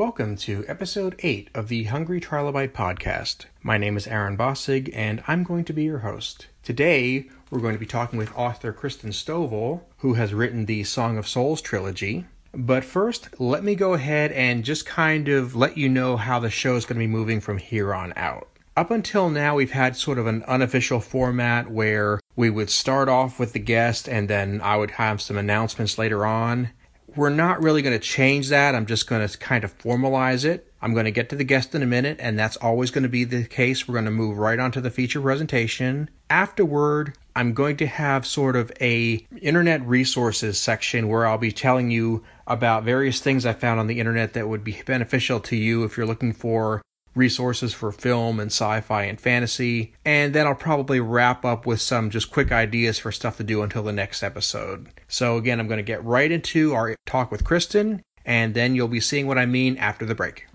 Welcome to episode 8 of the Hungry Trilobite podcast. My name is Aaron Bossig, and I'm going to be your host. Today, we're going to be talking with author Kristen Stovall, who has written the Song of Souls trilogy. But first, let me go ahead and just kind of let you know how the show is going to be moving from here on out. Up until now, we've had sort of an unofficial format where we would start off with the guest and then I would have some announcements later on. We're not really going to change that. I'm just going to kind of formalize it. I'm going to get to the guest in a minute, and that's always going to be the case. We're going to move right on to the feature presentation. Afterward, I'm going to have sort of a internet resources section where I'll be telling you about various things I found on the internet that would be beneficial to you if you're looking for resources for film and sci fi and fantasy. And then I'll probably wrap up with some just quick ideas for stuff to do until the next episode. So, again, I'm going to get right into our talk with Kristen, and then you'll be seeing what I mean after the break.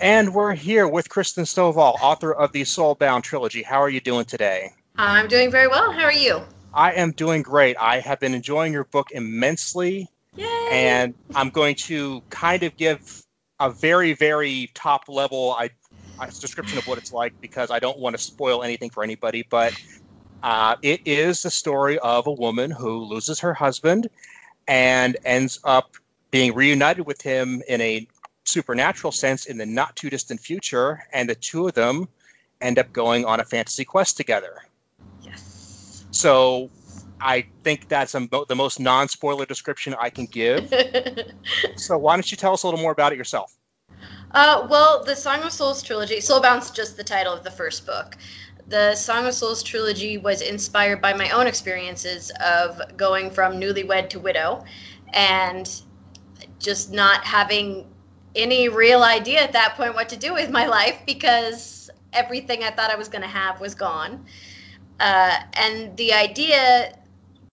And we're here with Kristen Stovall, author of the Soulbound trilogy. How are you doing today? I'm doing very well. How are you? I am doing great. I have been enjoying your book immensely. Yay! And I'm going to kind of give a very, very top level description of what it's like because I don't want to spoil anything for anybody. But uh, it is the story of a woman who loses her husband and ends up being reunited with him in a supernatural sense in the not too distant future. And the two of them end up going on a fantasy quest together. Yes. So I think that's a, the most non spoiler description I can give. so why don't you tell us a little more about it yourself? Uh, well, the Song of Souls trilogy, Soulbound's just the title of the first book. The Song of Souls trilogy was inspired by my own experiences of going from newlywed to widow and just not having any real idea at that point what to do with my life because everything I thought I was going to have was gone. Uh, and the idea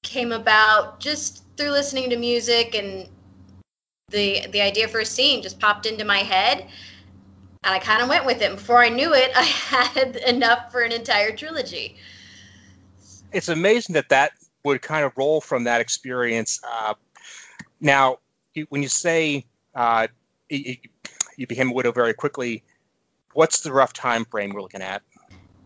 came about just through listening to music and the the idea for a scene just popped into my head and I kind of went with it. Before I knew it, I had enough for an entire trilogy. It's amazing that that would kind of roll from that experience. Uh, now, when you say uh, you, you became a widow very quickly, what's the rough time frame we're looking at?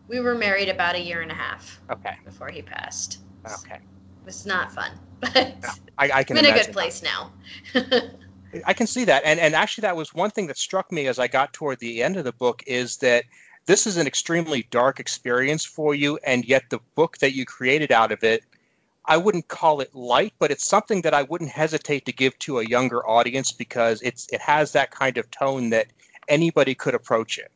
We were married about a year and a half. Okay. Before he passed. Okay. It was not fun, but I, I can. I'm in a good place now. I can see that, and and actually, that was one thing that struck me as I got toward the end of the book is that this is an extremely dark experience for you, and yet the book that you created out of it, I wouldn't call it light, but it's something that I wouldn't hesitate to give to a younger audience because it's it has that kind of tone that anybody could approach it.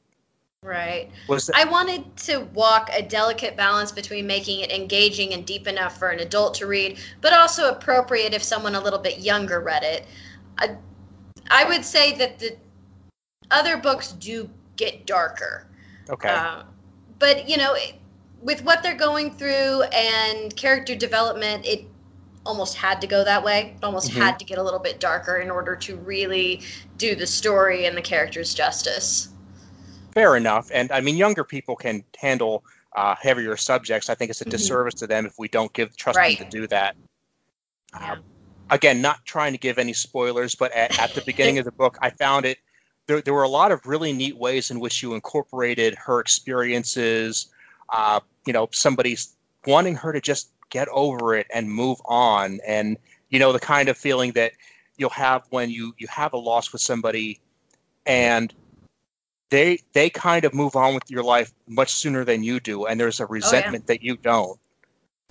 Right. Was I wanted to walk a delicate balance between making it engaging and deep enough for an adult to read, but also appropriate if someone a little bit younger read it. I, I would say that the other books do get darker. Okay. Uh, but you know, with what they're going through and character development, it almost had to go that way. It almost mm-hmm. had to get a little bit darker in order to really do the story and the characters justice. Fair enough. And I mean, younger people can handle uh, heavier subjects. I think it's a mm-hmm. disservice to them if we don't give trust right. them to do that. Yeah. Um, again, not trying to give any spoilers, but at, at the beginning of the book, I found it. There, there were a lot of really neat ways in which you incorporated her experiences. Uh, you know, somebody's wanting her to just get over it and move on, and you know the kind of feeling that you'll have when you you have a loss with somebody, and they they kind of move on with your life much sooner than you do, and there's a resentment oh, yeah. that you don't.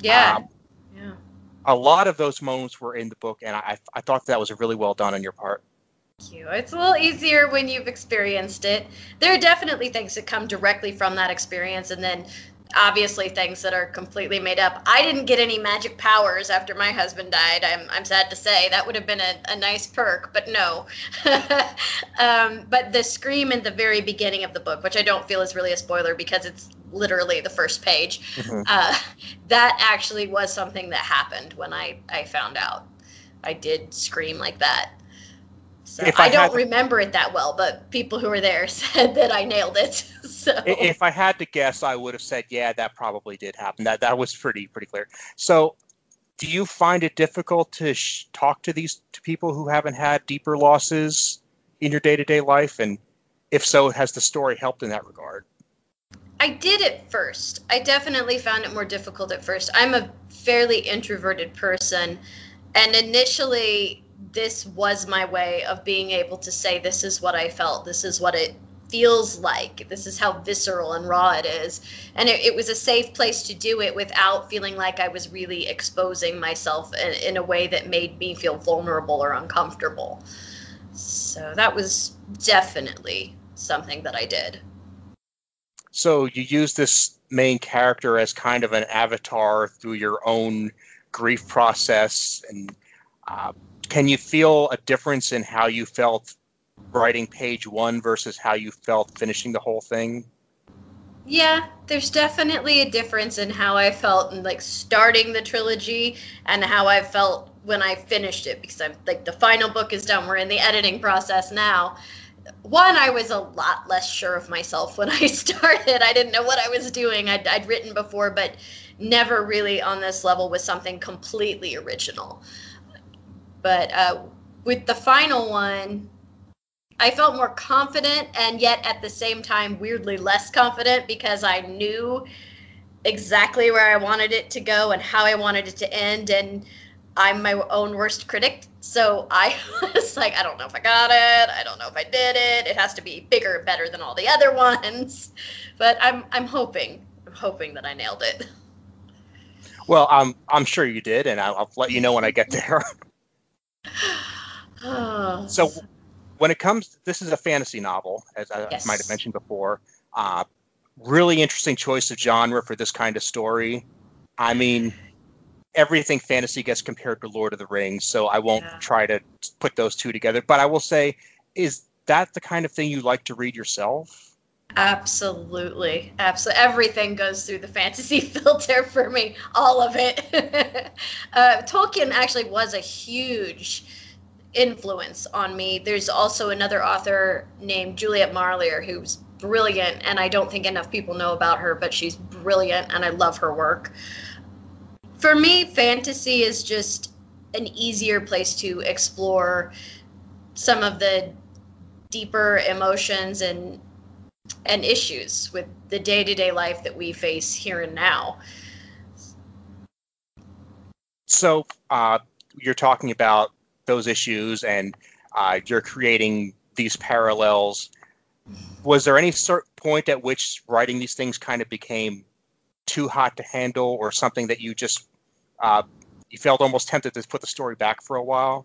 Yeah. Um, yeah a lot of those moments were in the book, and I, I thought that was really well done on your part. Thank you. It's a little easier when you've experienced it. There are definitely things that come directly from that experience, and then obviously things that are completely made up. I didn't get any magic powers after my husband died. I'm, I'm sad to say that would have been a, a nice perk, but no. um, but the scream in the very beginning of the book, which I don't feel is really a spoiler because it's literally the first page, mm-hmm. uh, that actually was something that happened when I, I found out. I did scream like that. So I, I, don't remember it that well, but people who were there said that I nailed it. so if I had to guess, I would have said, yeah, that probably did happen. That that was pretty pretty clear. So, do you find it difficult to sh- talk to these to people who haven't had deeper losses in your day to day life? And if so, has the story helped in that regard? I did at first. I definitely found it more difficult at first. I'm a fairly introverted person, and initially, this was my way of being able to say, This is what I felt, this is what it feels like. This is how visceral and raw it is. And it, it, was a safe place to do it without feeling like I was really exposing myself in, in a way that made me feel vulnerable or uncomfortable. So that was definitely something that I did. So you use this main character as kind of an avatar through your own grief process and uh, can you feel a difference in how you felt writing page one versus how you felt finishing the whole thing? Yeah, there's definitely a difference in how I felt in like starting the trilogy and how I felt when I finished it because I'm like the final book is done. We're in the editing process now. One, I was a lot less sure of myself when I started. I didn't know what I was doing. I'd, I'd written before, but never really on this level with something completely original. But uh, with the final one, I felt more confident and yet at the same time weirdly less confident because I knew exactly where I wanted it to go and how I wanted it to end and I'm my own worst critic. So I was like, I don't know if I got it. I don't know if I did it. It has to be bigger better than all the other ones. But I'm I'm hoping. I'm hoping that I nailed it. Well, I'm I'm sure you did, and I'll, I'll let you know when I get there. so when it comes, this is a fantasy novel, as I yes. might have mentioned before. Uh, really interesting choice of genre for this kind of story. I mean, everything fantasy gets compared to Lord of the Rings, so I won't yeah. try to put those two together. But I will say, is that the kind of thing you like to read yourself? Absolutely. Absolutely. Everything goes through the fantasy filter for me, all of it. uh, Tolkien actually was a huge influence on me. There's also another author named Juliet Marillier who's brilliant, and I don't think enough people know about her, but she's brilliant, and I love her work. For me, fantasy is just an easier place to explore some of the deeper emotions and and issues with the day-to-day life that we face here and now. So, uh, you're talking about those issues and uh, you're creating these parallels. Was there any certain point at which writing these things kind of became too hot to handle, or something that you just uh, you felt almost tempted to put the story back for a while?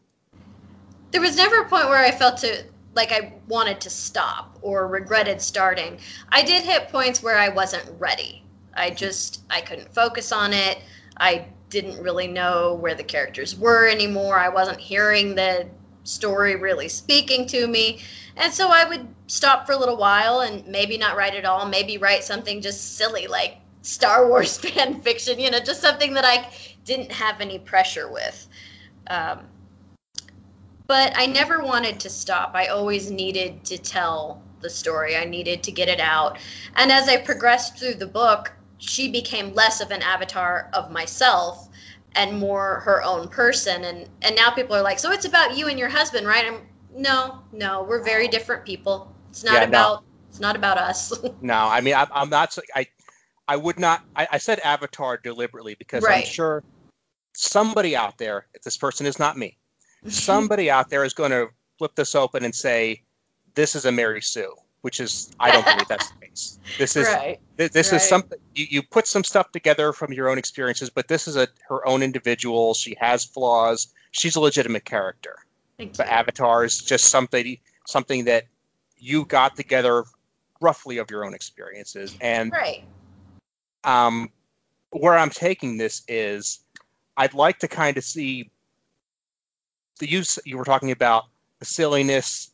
There was never a point where I felt to like I wanted to stop or regretted starting. I did hit points where I wasn't ready. I just I couldn't focus on it. I didn't really know where the characters were anymore. I wasn't hearing the story really speaking to me. And so I would stop for a little while and maybe not write at all, maybe write something just silly like Star Wars fan fiction, you know, just something that I didn't have any pressure with. Um, but I never wanted to stop. I always needed to tell the story, I needed to get it out. And as I progressed through the book, she became less of an avatar of myself and more her own person and and now people are like so it's about you and your husband right i'm no no we're very different people it's not yeah, about no. it's not about us no i mean I, i'm not i i would not I, I said avatar deliberately because right. i'm sure somebody out there if this person is not me somebody out there is going to flip this open and say this is a mary sue which is I don't believe that's the case. This is right. this, this right. is something you, you put some stuff together from your own experiences, but this is a her own individual. She has flaws. She's a legitimate character. Thank but you. Avatar is just something something that you got together roughly of your own experiences. And right. um, where I'm taking this is I'd like to kind of see the use you were talking about the silliness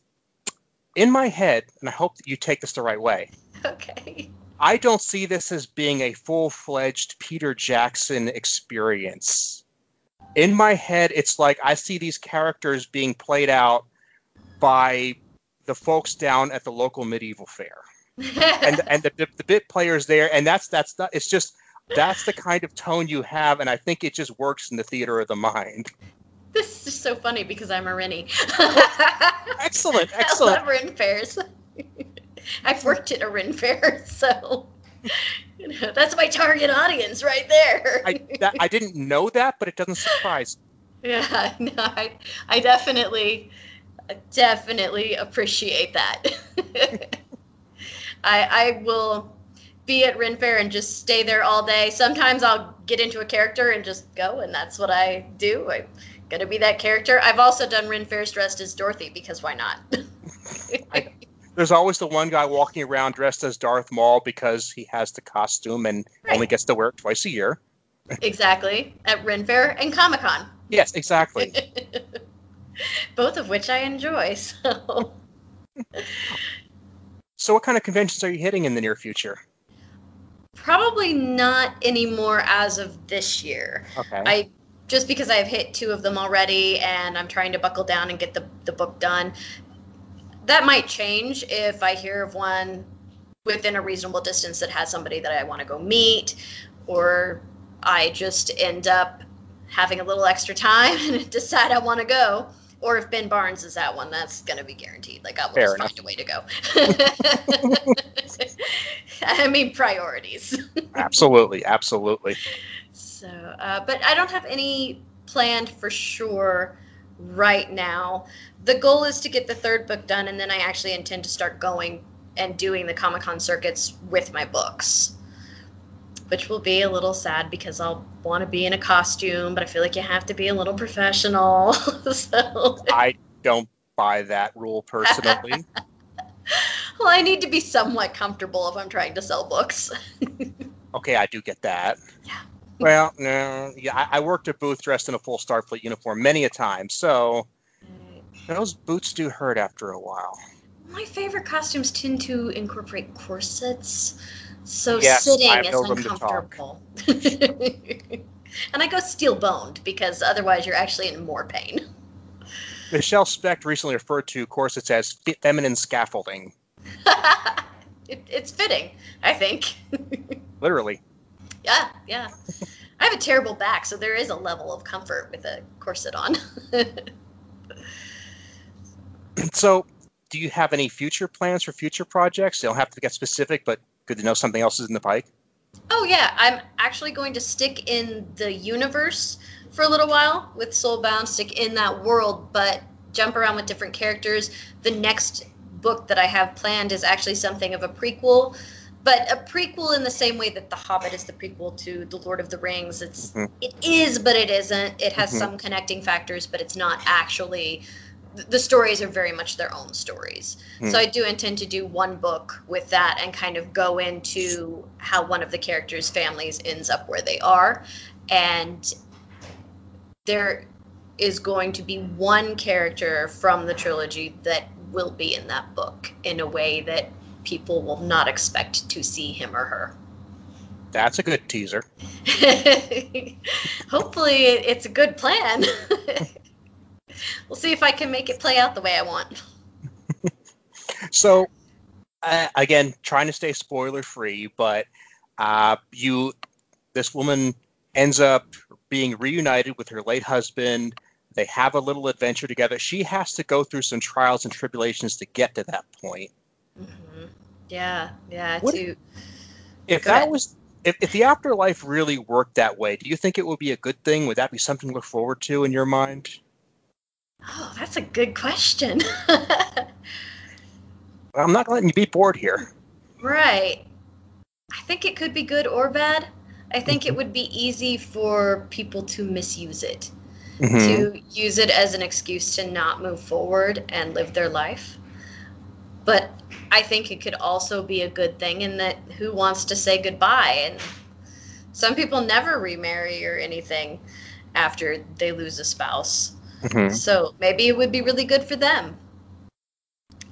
in my head, and I hope that you take this the right way. Okay. I don't see this as being a full fledged Peter Jackson experience. In my head, it's like I see these characters being played out by the folks down at the local medieval fair. and and the, the bit players there, and that's that's not. It's just that's the kind of tone you have, and I think it just works in the theater of the mind. Is so funny because I'm a Rennie. excellent, excellent. I love Ren fairs. I've worked at a Ren fair, so you know, that's my target audience right there. I, that, I didn't know that, but it doesn't surprise. Yeah, no, I, I definitely, definitely appreciate that. I, I will be at Ren Fair and just stay there all day. Sometimes I'll get into a character and just go, and that's what I do. I'm gonna be that character. I've also done Ren Fairs dressed as Dorothy because why not? I, there's always the one guy walking around dressed as Darth Maul because he has the costume and right. only gets to wear it twice a year. exactly at Ren Fair and Comic Con. Yes, exactly. Both of which I enjoy. So. so, what kind of conventions are you hitting in the near future? Probably not anymore as of this year. Okay. I just because I've hit two of them already and I'm trying to buckle down and get the, the book done. That might change if I hear of one within a reasonable distance that has somebody that I want to go meet, or I just end up having a little extra time and decide I want to go. Or if Ben Barnes is that one, that's going to be guaranteed. Like I will Fair just enough. find a way to go. I mean, priorities. absolutely, absolutely. So, uh, but I don't have any planned for sure right now. The goal is to get the third book done, and then I actually intend to start going and doing the Comic Con circuits with my books, which will be a little sad because I'll want to be in a costume, but I feel like you have to be a little professional. so I don't buy that rule personally. well, I need to be somewhat comfortable if I'm trying to sell books. okay, I do get that. Yeah. Well, no, yeah, I, I, worked at booth dressed in a full Starfleet uniform many a time, so those boots do hurt after a while. My favorite costumes tend to incorporate corsets, so yes, sitting is uncomfortable. and I go steel boned because otherwise you're actually in more pain. Michelle Specht recently referred to corsets as feminine scaffolding. it, it's fitting, I think. Literally. Yeah, yeah. I have a terrible back, so there is a level of comfort with a corset on. so, do you have any future plans for future projects? You don't have to get specific, but good to know something else is in the pike. Oh yeah, I'm actually going to stick in the universe for a little while with Soulbound, stick in that world, but jump around with different characters. The next book that I have planned is actually something of a prequel but a prequel in the same way that The Hobbit is the prequel to The Lord of the Rings. It's mm-hmm. it is, but it isn't. It has mm-hmm. some connecting factors, but it's not actually. The stories are very much their own stories. Mm. So I do intend to do one book with that and kind of go into how one of the characters' families ends up where they are, and there is going to be one character from the trilogy that will be in that book in a way that people will not expect to see him or her. That's a good teaser. Hopefully, it's a good plan. we'll see if I can make it play out the way I want. so, uh, again, trying to stay spoiler free, but uh, you, this woman ends up being reunited with her late husband. They have a little adventure together. She has to go through some trials and tribulations to get to that point. Mm-hmm. Yeah, yeah. What, to if that ahead. was if, if the afterlife really worked that way, do you think it would be a good thing? Would that be something to look forward to in your mind? Oh, that's a good question. I'm not letting you be bored here. Right. I think it could be good or bad. I think it mm-hmm. would be easy for people to misuse it, mm-hmm. to use it as an excuse to not move forward and live their life. But I think it could also be a good thing in that who wants to say goodbye? And some people never remarry or anything after they lose a spouse. Mm-hmm. So maybe it would be really good for them.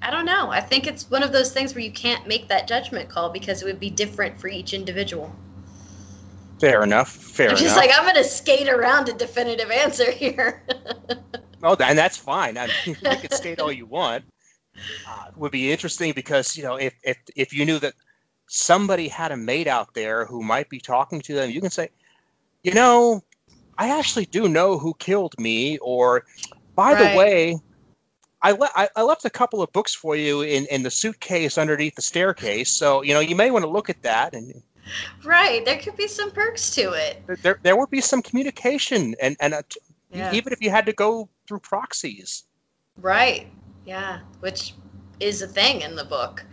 I don't know. I think it's one of those things where you can't make that judgment call because it would be different for each individual. Fair enough. Fair I'm just enough. like I'm going to skate around a definitive answer here. oh, and that's fine. I mean, you can skate all you want uh, would be interesting because you know if if if you knew that somebody had a mate out there who might be talking to them, you can say, you know, I actually do know who killed me, or by right. the way, I, le- I, I left a couple of books for you in, in the suitcase underneath the staircase, so you know you may want to look at that and. Right, there could be some perks to it. There, there would be some communication, and and a, Yeah. even if you had to go through proxies. Right. Yeah, which is a thing in the book.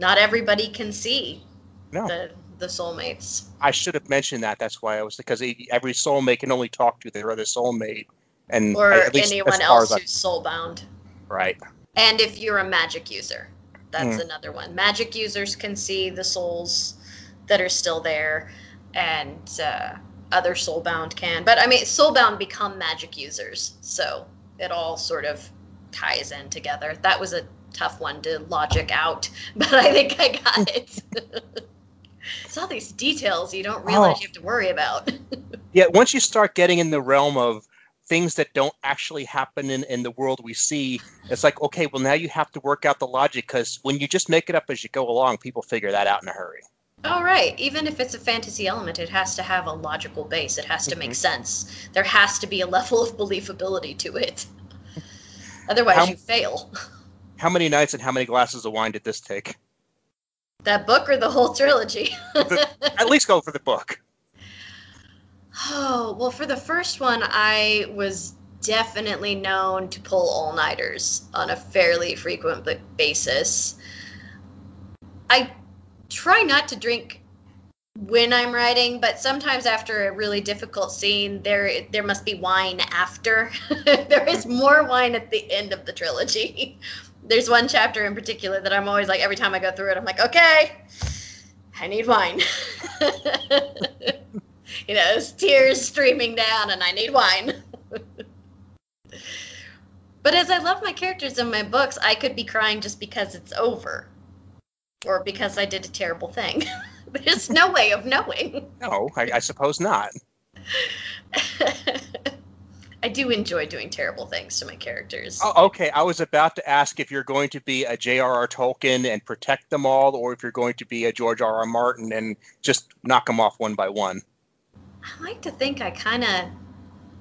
Not everybody can see No. the the soulmates. I should have mentioned that. That's why I was because every soulmate can only talk to their other soulmate, and Or at least anyone else who's soulbound. right. And if you're a magic user, that's Hmm. another one. Magic users can see the souls that are still there, and uh, other soulbound can. But I mean, soulbound become magic users, so it all sort of ties in together. That was a tough one to logic out, but I think I got it. it's all these details you don't realize Oh. you have to worry about. Yeah, once you start getting in the realm of things that don't actually happen in, in the world we see, it's like, okay, well, now you have to work out the logic because when you just make it up as you go along, people figure that out in a hurry. All right. Even if it's a fantasy element, it has to have a logical base. It has to make Mhm. sense. There has to be a level of believability to it. Otherwise, How- you fail. How many nights and how many glasses of wine did this take? That book or the whole trilogy? At least go for the book. oh, well, for the first one, I was definitely known to pull all nighters on a fairly frequent basis. I try not to drink when I'm writing, but sometimes after a really difficult scene, there there must be wine after. there is more wine at the end of the trilogy. There's one chapter in particular that I'm always like every time I go through it, I'm like, okay, I need wine. you know, tears streaming down, and I need wine. but as I love my characters in my books, I could be crying just because it's over, or because I did a terrible thing. There's no way of knowing. No, I, I suppose not. I do enjoy doing terrible things to my characters. Oh, okay, I was about to ask if you're going to be a J.R.R. Tolkien and protect them all, or if you're going to be a George R.R. Martin and just knock them off one by one. I like to think I kind of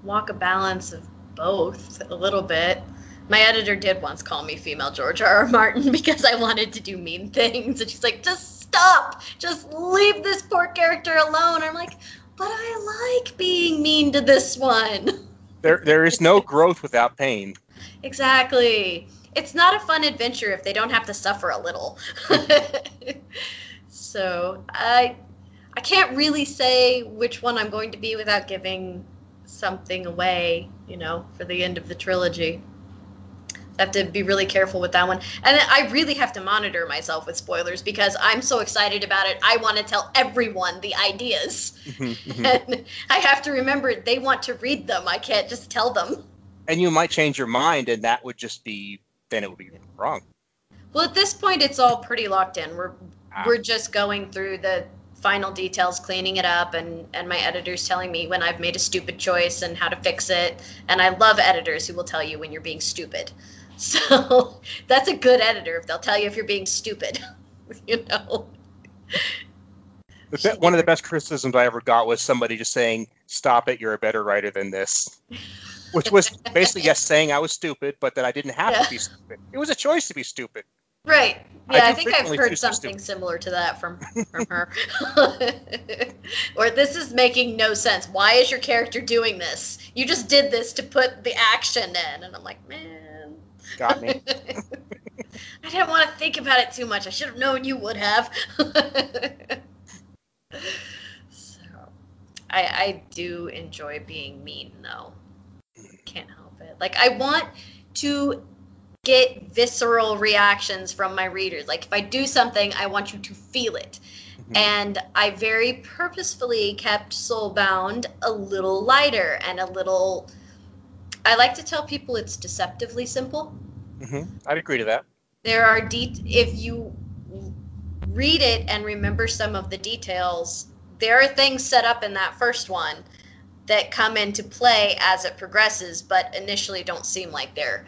walk a balance of both a little bit. My editor did once call me female George R. R. Martin because I wanted to do mean things, and she's like, "Just stop! Just leave this poor character alone." I'm like, "But I like being mean to this one." There, there is no growth without pain. Exactly. It's not a fun adventure if they don't have to suffer a little. so I I can't really say which one I'm going to be without giving something away, you know, for the end of the trilogy. I have to be really careful with that one. And I really have to monitor myself with spoilers because I'm so excited about it. I want to tell everyone the ideas. Mhm, mhm. and I have to remember they want to read them. I can't just tell them. and you might change your mind, and that would just be then it would be wrong. Well, at this point, it's all pretty locked in. We're Ah. we're just going through the final details, cleaning it up, and and my editor's telling me when I've made a stupid choice and how to fix it. And I love editors who will tell you when you're being stupid. So that's a good editor if they'll tell you if you're being stupid. you know. One of the best criticisms I ever got was somebody just saying, "Stop it! You're a better writer than this," which was basically yes, saying I was stupid, but that I didn't have Yeah. to be stupid. It was a choice to be stupid. Right. Yeah, I, do think I've heard something similar to that from from her. or this is making no sense. Why is your character doing this? You just did this to put the action in, and I'm like, man. Got me. I didn't want to think about it too much. I should have known you would have. so, I I do enjoy being mean though. Can't help it. Like I want to get visceral reactions from my readers. Like if I do something, I want you to feel it. Mhm. And I very purposefully kept Soulbound a little lighter and a little I like to tell people it's deceptively simple hmm I'd agree to that. there are de- if you read it and remember some of the details there are things set up in that first one that come into play as it progresses but initially don't seem like they're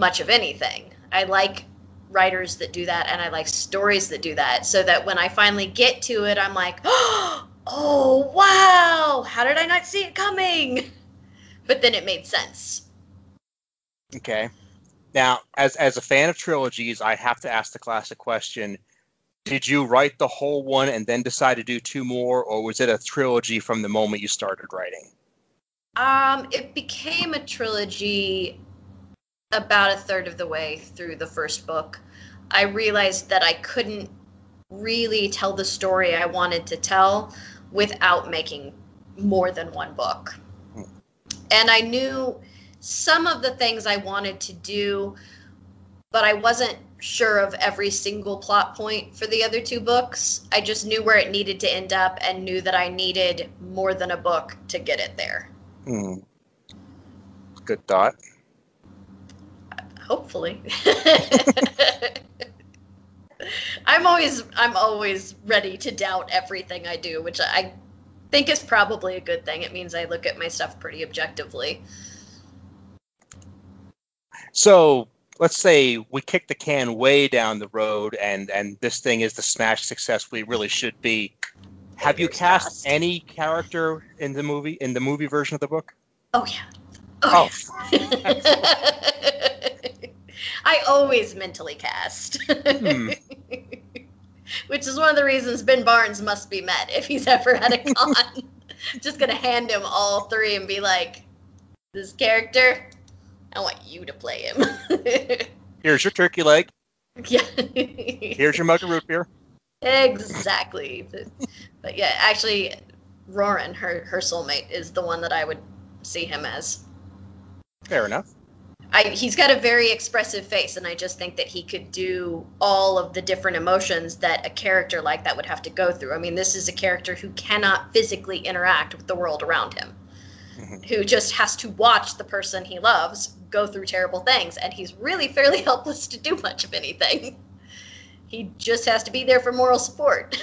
much of anything i like writers that do that and i like stories that do that so that when i finally get to it i'm like oh wow how did i not see it coming but then it made sense Okay. Now, as as a fan of trilogies, I have to ask the classic question: Did you write the whole one and then decide to do two more, or was it a trilogy from the moment you started writing? Um, it became a trilogy about a third of the way through the first book. I realized that I couldn't really tell the story I wanted to tell without making more than one book. And I knew some of the things I wanted to do, but I wasn't sure of every single plot point for the other two books. I just knew where it needed to end up and knew that I needed more than a book to get it there. Hmm. Good thought. Hopefully. I'm always I'm always ready to doubt everything I do, which I think is probably a good thing. It means I look at my stuff pretty objectively. So let's say we kick the can way down the road, and and this thing is the smash success we really should be. Have you cast any character in the movie in the movie version of the book? Oh yeah. Oh. oh. Yeah. I always mentally cast. Hmm. Which is one of the reasons Ben Barnes must be met if he's ever at a con. Just gonna hand him all three and be like, "This character, I want you to play him." Here's your turkey leg. Yeah. Here's your mug of root beer. Exactly. but yeah, actually, Roran, her her soulmate, is the one that I would see him as. Fair enough. I, he's got a very expressive face, and I just think that he could do all of the different emotions that a character like that would have to go through. I mean, this is a character who cannot physically interact with the world around him, mm-hmm. who just has to watch the person he loves go through terrible things, and he's really fairly helpless to do much of anything. He just has to be there for moral support.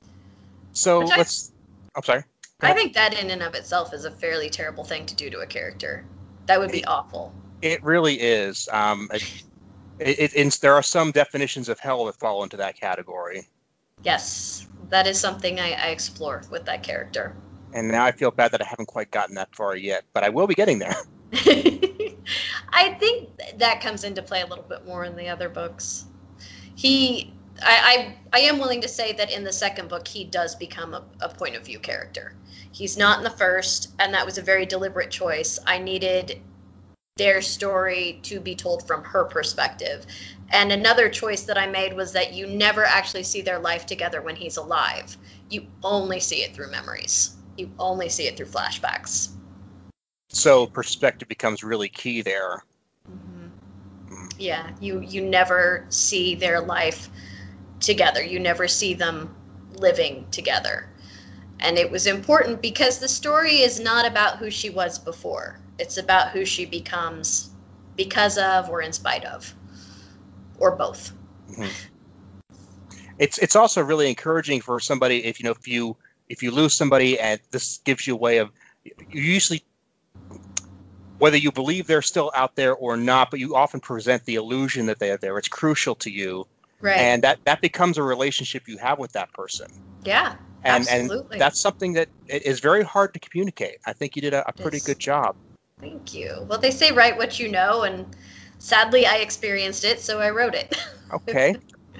so let's. I, I'm sorry. I think that in and of itself is a fairly terrible thing to do to a character. That would be awful. It really is. Um, it, it, it, there are some definitions of hell that fall into that category. Yes, that is something I, I explore with that character. And now I feel bad that I haven't quite gotten that far yet, but I will be getting there. I think that comes into play a little bit more in the other books. He, I, I, I am willing to say that in the second book, he does become a, a point of view character. He's not in the first, and that was a very deliberate choice. I needed their story to be told from her perspective. And another choice that I made was that you never actually see their life together when he's alive. You only see it through memories. You only see it through flashbacks. So perspective becomes really key there. Mm-hmm. Mm. Yeah, you you never see their life together. You never see them living together. And it was important because the story is not about who she was before. It's about who she becomes because of or in spite of, or both. Mm-hmm. It's it's also really encouraging for somebody if you know if you if you lose somebody and this gives you a way of you usually whether you believe they're still out there or not, but you often present the illusion that they are there. It's crucial to you, right? And that that becomes a relationship you have with that person. Yeah, and Absolutely. and that's something that is very hard to communicate. I think you did a, a pretty good job. Thank you. Well, they say write what you know, and sadly, I experienced it, so I wrote it. okay,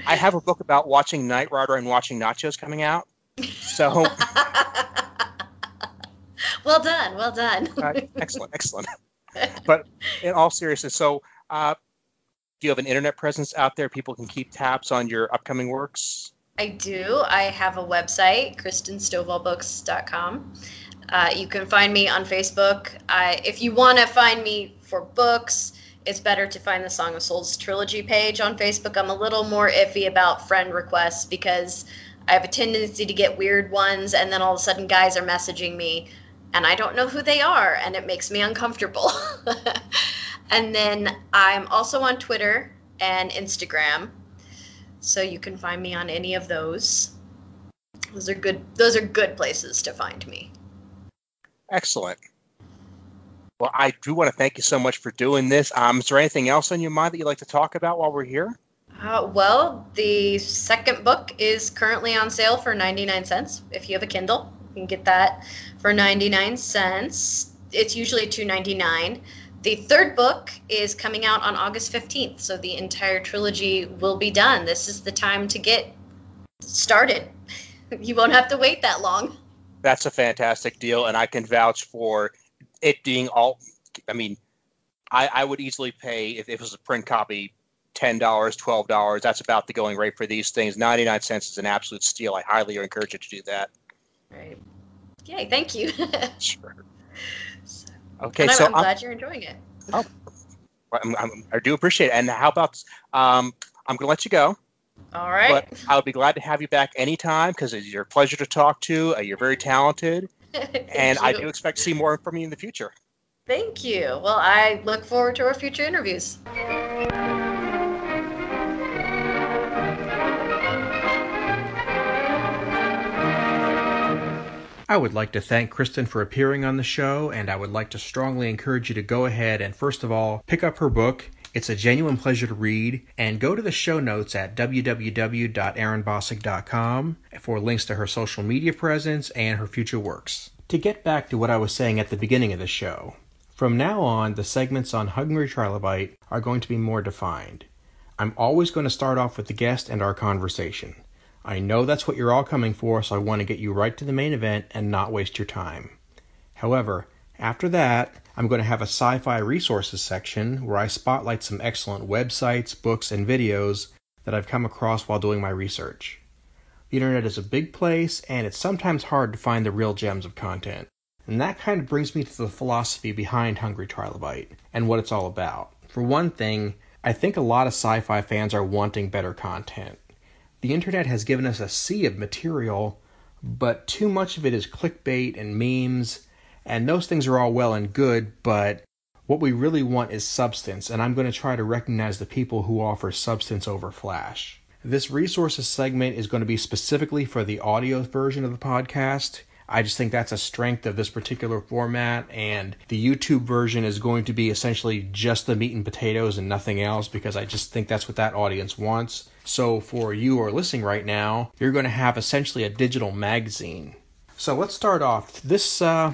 I have a book about watching Knight Rider and watching nachos coming out. So, well done, well done. uh, excellent, excellent. But in all seriousness, so uh, do you have an internet presence out there? People can keep tabs on your upcoming works. I do. I have a website, KristenStovallBooks.com. Uh, you can find me on Facebook. I, if you want to find me for books, it's better to find the Song of Souls trilogy page on Facebook. I'm a little more iffy about friend requests because I have a tendency to get weird ones, and then all of a sudden, guys are messaging me, and I don't know who they are, and it makes me uncomfortable. and then I'm also on Twitter and Instagram. So you can find me on any of those. Those are good those are good places to find me. Excellent. Well, I do want to thank you so much for doing this. Um, is there anything else on your mind that you'd like to talk about while we're here? Uh, well, the second book is currently on sale for 99 cents. If you have a Kindle, you can get that for 99 cents. It's usually 2.99. The third book is coming out on August 15th, so the entire trilogy will be done. This is the time to get started. you won't have to wait that long. That's a fantastic deal, and I can vouch for it being all. I mean, I, I would easily pay if, if it was a print copy ten dollars, twelve dollars. That's about the going rate for these things. Ninety nine cents is an absolute steal. I highly encourage you to do that. Right. Yay! Thank you. sure. Okay, and I'm, so I'm glad you're enjoying it. Oh, I'm, I'm, i do appreciate it. And how about um, I'm going to let you go. All right. But I would be glad to have you back anytime because it's your pleasure to talk to. Uh, you're very talented, and you. I do expect to see more from you in the future. Thank you. Well, I look forward to our future interviews. I would like to thank Kristen for appearing on the show, and I would like to strongly encourage you to go ahead and, first of all, pick up her book. It's a genuine pleasure to read, and go to the show notes at www.aaronbossig.com for links to her social media presence and her future works. To get back to what I was saying at the beginning of the show, from now on, the segments on Hungry Trilobite are going to be more defined. I'm always going to start off with the guest and our conversation. I know that's what you're all coming for, so I want to get you right to the main event and not waste your time. However, after that, I'm going to have a sci fi resources section where I spotlight some excellent websites, books, and videos that I've come across while doing my research. The internet is a big place, and it's sometimes hard to find the real gems of content. And that kind of brings me to the philosophy behind Hungry Trilobite and what it's all about. For one thing, I think a lot of sci fi fans are wanting better content. The internet has given us a sea of material, but too much of it is clickbait and memes, and those things are all well and good, but what we really want is substance, and I'm going to try to recognize the people who offer substance over flash. This resources segment is going to be specifically for the audio version of the podcast. I just think that's a strength of this particular format, and the YouTube version is going to be essentially just the meat and potatoes and nothing else because I just think that's what that audience wants. So for you who are listening right now, you're going to have essentially a digital magazine. So let's start off. This uh,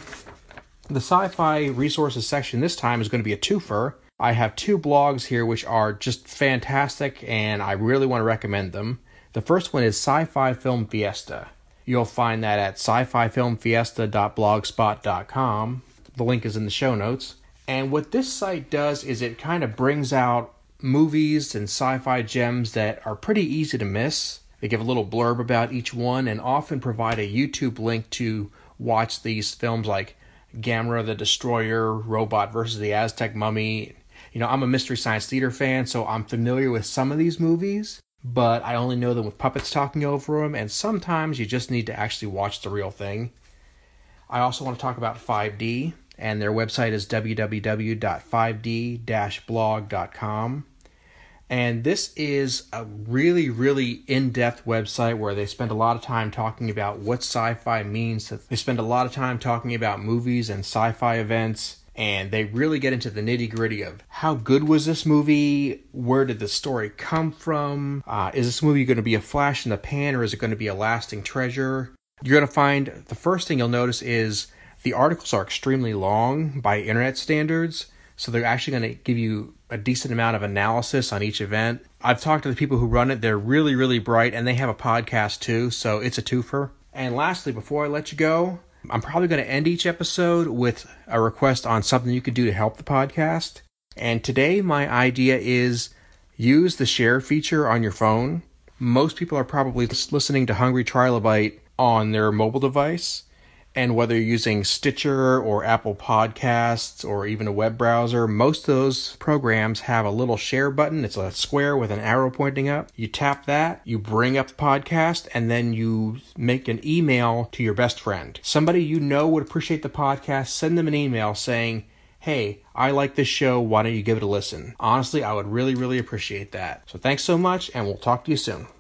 the sci-fi resources section this time is going to be a twofer. I have two blogs here which are just fantastic and I really want to recommend them. The first one is Sci-Fi Film Fiesta. You'll find that at sci-fi-filmfiesta.blogspot.com. The link is in the show notes. And what this site does is it kind of brings out movies and sci fi gems that are pretty easy to miss. They give a little blurb about each one and often provide a YouTube link to watch these films like Gamera the Destroyer, Robot versus the Aztec Mummy. You know, I'm a Mystery Science Theater fan, so I'm familiar with some of these movies, but I only know them with puppets talking over them, and sometimes you just need to actually watch the real thing. I also want to talk about 5D, and their website is www.5d-blog.com. And this is a really, really in depth website where they spend a lot of time talking about what sci fi means. They spend a lot of time talking about movies and sci fi events. And they really get into the nitty gritty of how good was this movie? Where did the story come from? Uh, is this movie going to be a flash in the pan or is it going to be a lasting treasure? You're going to find the first thing you'll notice is the articles are extremely long by internet standards. So they're actually going to give you a decent amount of analysis on each event. I've talked to the people who run it. They're really, really bright, and they have a podcast too, so it's a twofer. And lastly, before I let you go, I'm probably going to end each episode with a request on something you could do to help the podcast. And today, my idea is use the share feature on your phone. Most people are probably listening to Hungry Trilobite on their mobile device. And whether you're using Stitcher or Apple Podcasts or even a web browser, most of those programs have a little share button. It's a square with an arrow pointing up. You tap that, you bring up the podcast, and then you make an email to your best friend. Somebody you know would appreciate the podcast, send them an email saying, hey, I like this show. Why don't you give it a listen? Honestly, I would really, really appreciate that. So thanks so much, and we'll talk to you soon.